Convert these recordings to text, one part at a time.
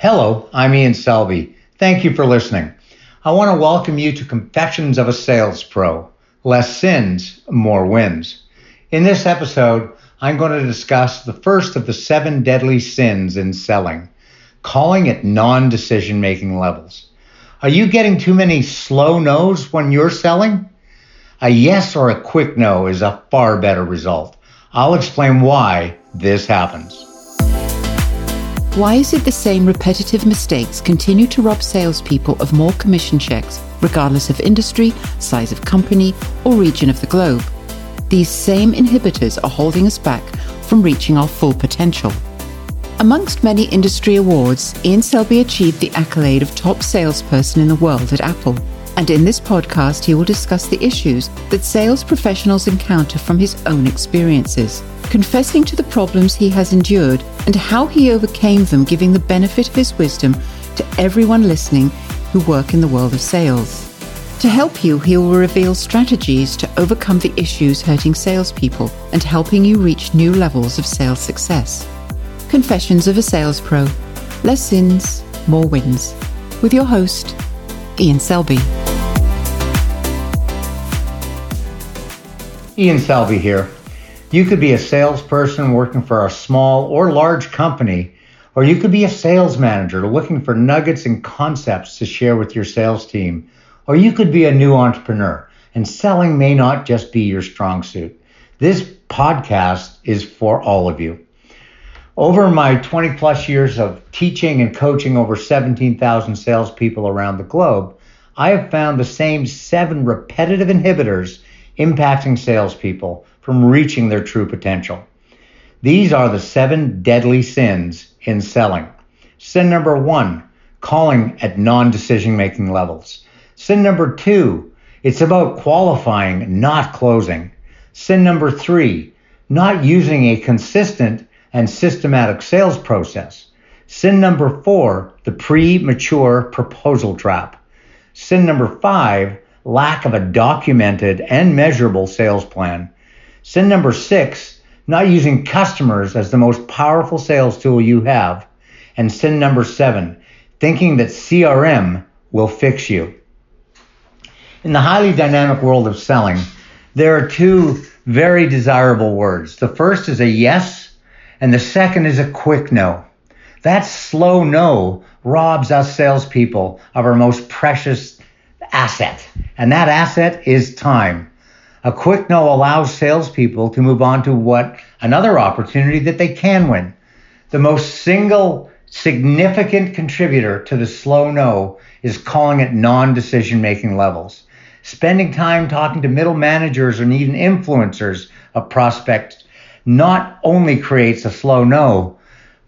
Hello, I'm Ian Selby. Thank you for listening. I want to welcome you to Confessions of a Sales Pro Less Sins, More Wins. In this episode, I'm going to discuss the first of the seven deadly sins in selling, calling it non decision making levels. Are you getting too many slow no's when you're selling? A yes or a quick no is a far better result. I'll explain why this happens. Why is it the same repetitive mistakes continue to rob salespeople of more commission checks, regardless of industry, size of company, or region of the globe? These same inhibitors are holding us back from reaching our full potential. Amongst many industry awards, Ian Selby achieved the accolade of top salesperson in the world at Apple. And in this podcast, he will discuss the issues that sales professionals encounter from his own experiences confessing to the problems he has endured and how he overcame them, giving the benefit of his wisdom to everyone listening who work in the world of sales. To help you, he will reveal strategies to overcome the issues hurting salespeople and helping you reach new levels of sales success. Confessions of a Sales Pro Less Sins, More Wins. With your host, Ian Selby. Ian Selby here. You could be a salesperson working for a small or large company, or you could be a sales manager looking for nuggets and concepts to share with your sales team, or you could be a new entrepreneur, and selling may not just be your strong suit. This podcast is for all of you. Over my 20 plus years of teaching and coaching over 17,000 salespeople around the globe, I have found the same seven repetitive inhibitors impacting salespeople from reaching their true potential. These are the seven deadly sins in selling. Sin number one, calling at non decision making levels. Sin number two, it's about qualifying, not closing. Sin number three, not using a consistent and systematic sales process. Sin number four, the premature proposal trap. Sin number five, lack of a documented and measurable sales plan. Sin number six, not using customers as the most powerful sales tool you have. And sin number seven, thinking that CRM will fix you. In the highly dynamic world of selling, there are two very desirable words. The first is a yes, and the second is a quick no. That slow no robs us salespeople of our most precious asset, and that asset is time. A quick no allows salespeople to move on to what another opportunity that they can win. The most single significant contributor to the slow no is calling it non decision making levels. Spending time talking to middle managers and even influencers of prospects not only creates a slow no,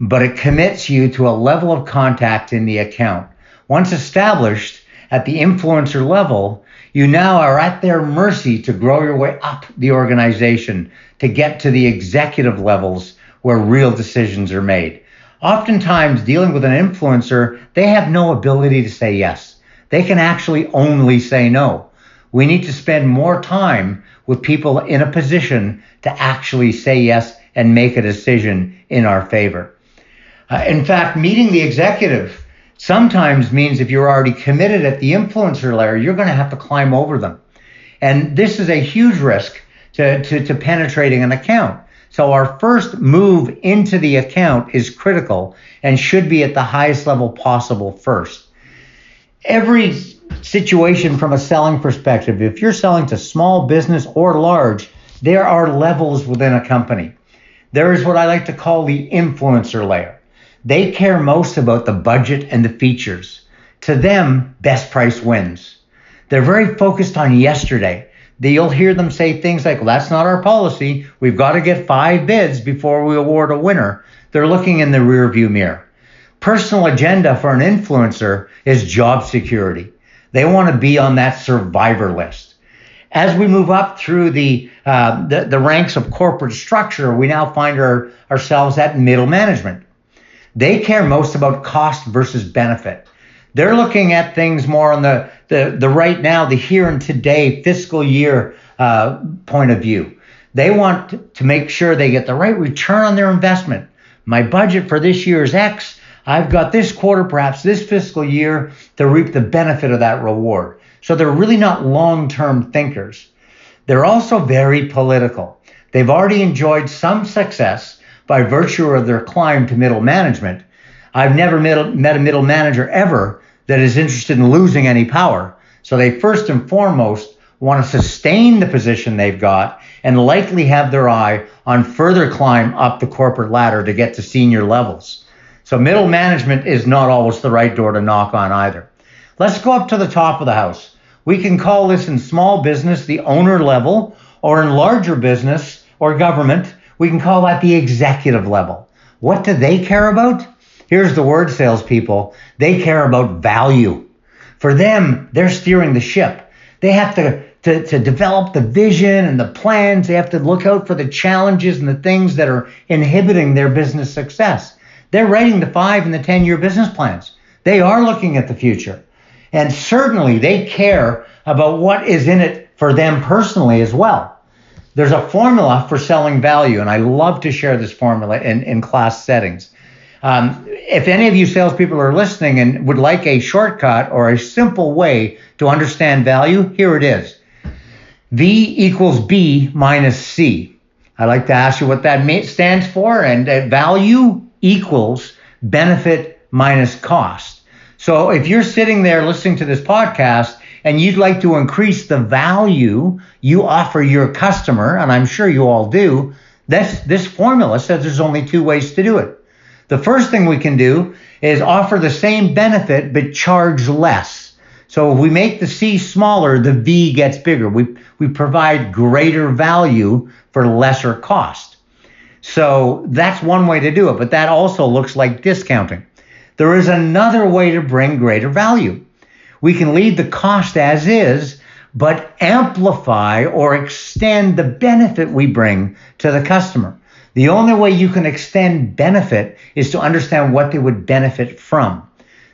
but it commits you to a level of contact in the account. Once established at the influencer level, you now are at their mercy to grow your way up the organization to get to the executive levels where real decisions are made. Oftentimes, dealing with an influencer, they have no ability to say yes. They can actually only say no. We need to spend more time with people in a position to actually say yes and make a decision in our favor. Uh, in fact, meeting the executive sometimes means if you're already committed at the influencer layer, you're going to have to climb over them. And this is a huge risk to, to, to penetrating an account. So our first move into the account is critical and should be at the highest level possible first. Every situation from a selling perspective, if you're selling to small business or large, there are levels within a company. There is what I like to call the influencer layer. They care most about the budget and the features. To them, best price wins. They're very focused on yesterday. You'll hear them say things like, well, that's not our policy. We've got to get five bids before we award a winner. They're looking in the rearview mirror. Personal agenda for an influencer is job security. They want to be on that survivor list. As we move up through the, uh, the, the, ranks of corporate structure, we now find our, ourselves at middle management. They care most about cost versus benefit. They're looking at things more on the, the, the right now, the here and today fiscal year uh, point of view. They want to make sure they get the right return on their investment. My budget for this year is X. I've got this quarter, perhaps this fiscal year, to reap the benefit of that reward. So they're really not long term thinkers. They're also very political. They've already enjoyed some success by virtue of their climb to middle management. I've never met, a middle manager ever that is interested in losing any power. So they first and foremost want to sustain the position they've got and likely have their eye on further climb up the corporate ladder to get to senior levels. So middle management is not always the right door to knock on either. Let's go up to the top of the house. We can call this in small business the owner level, or in larger business or government, we can call that the executive level. What do they care about? Here's the word, salespeople. They care about value. For them, they're steering the ship. They have to, to, to develop the vision and the plans. They have to look out for the challenges and the things that are inhibiting their business success. They're writing the five and the 10 year business plans. They are looking at the future. And certainly they care about what is in it for them personally as well. There's a formula for selling value, and I love to share this formula in, in class settings. Um, if any of you salespeople are listening and would like a shortcut or a simple way to understand value, here it is. V equals B minus C. I'd like to ask you what that stands for, and uh, value equals benefit minus cost. So if you're sitting there listening to this podcast and you'd like to increase the value you offer your customer, and I'm sure you all do, this, this formula says there's only two ways to do it. The first thing we can do is offer the same benefit but charge less. So if we make the C smaller, the V gets bigger. We, we provide greater value for lesser cost. So that's one way to do it, but that also looks like discounting. There is another way to bring greater value. We can leave the cost as is, but amplify or extend the benefit we bring to the customer. The only way you can extend benefit is to understand what they would benefit from.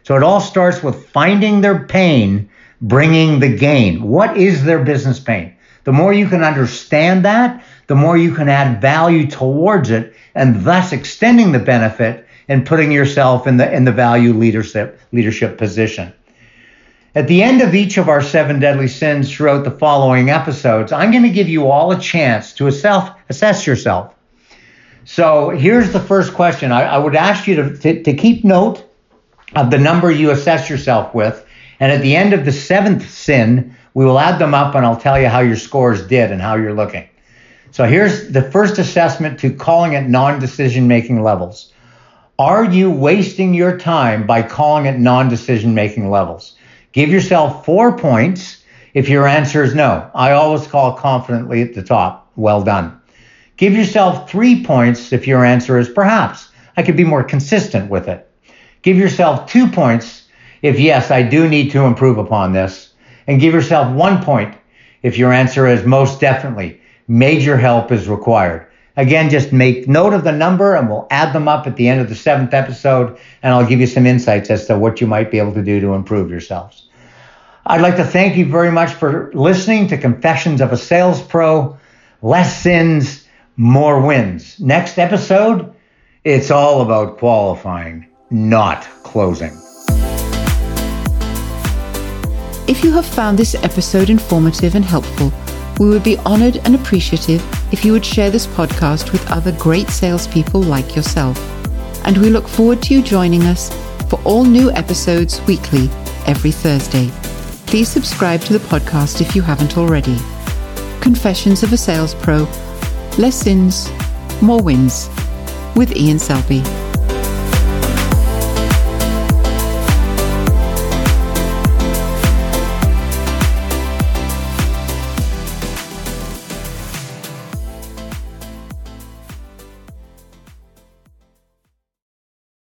So it all starts with finding their pain, bringing the gain. What is their business pain? The more you can understand that, the more you can add value towards it and thus extending the benefit and putting yourself in the in the value leadership leadership position. At the end of each of our seven deadly sins throughout the following episodes, I'm going to give you all a chance to self assess yourself. So here's the first question. I, I would ask you to, to, to keep note of the number you assess yourself with. And at the end of the seventh sin, we will add them up and I'll tell you how your scores did and how you're looking. So here's the first assessment to calling it non decision making levels. Are you wasting your time by calling it non decision making levels? Give yourself four points if your answer is no. I always call confidently at the top. Well done. Give yourself three points if your answer is perhaps. I could be more consistent with it. Give yourself two points if yes, I do need to improve upon this. And give yourself one point if your answer is most definitely major help is required. Again, just make note of the number and we'll add them up at the end of the seventh episode, and I'll give you some insights as to what you might be able to do to improve yourselves. I'd like to thank you very much for listening to Confessions of a Sales Pro. Less sins, more wins. Next episode, it's all about qualifying, not closing. If you have found this episode informative and helpful, we would be honored and appreciative if you would share this podcast with other great salespeople like yourself. And we look forward to you joining us for all new episodes weekly every Thursday. Please subscribe to the podcast if you haven't already. Confessions of a Sales Pro Less Sins, More Wins with Ian Selby.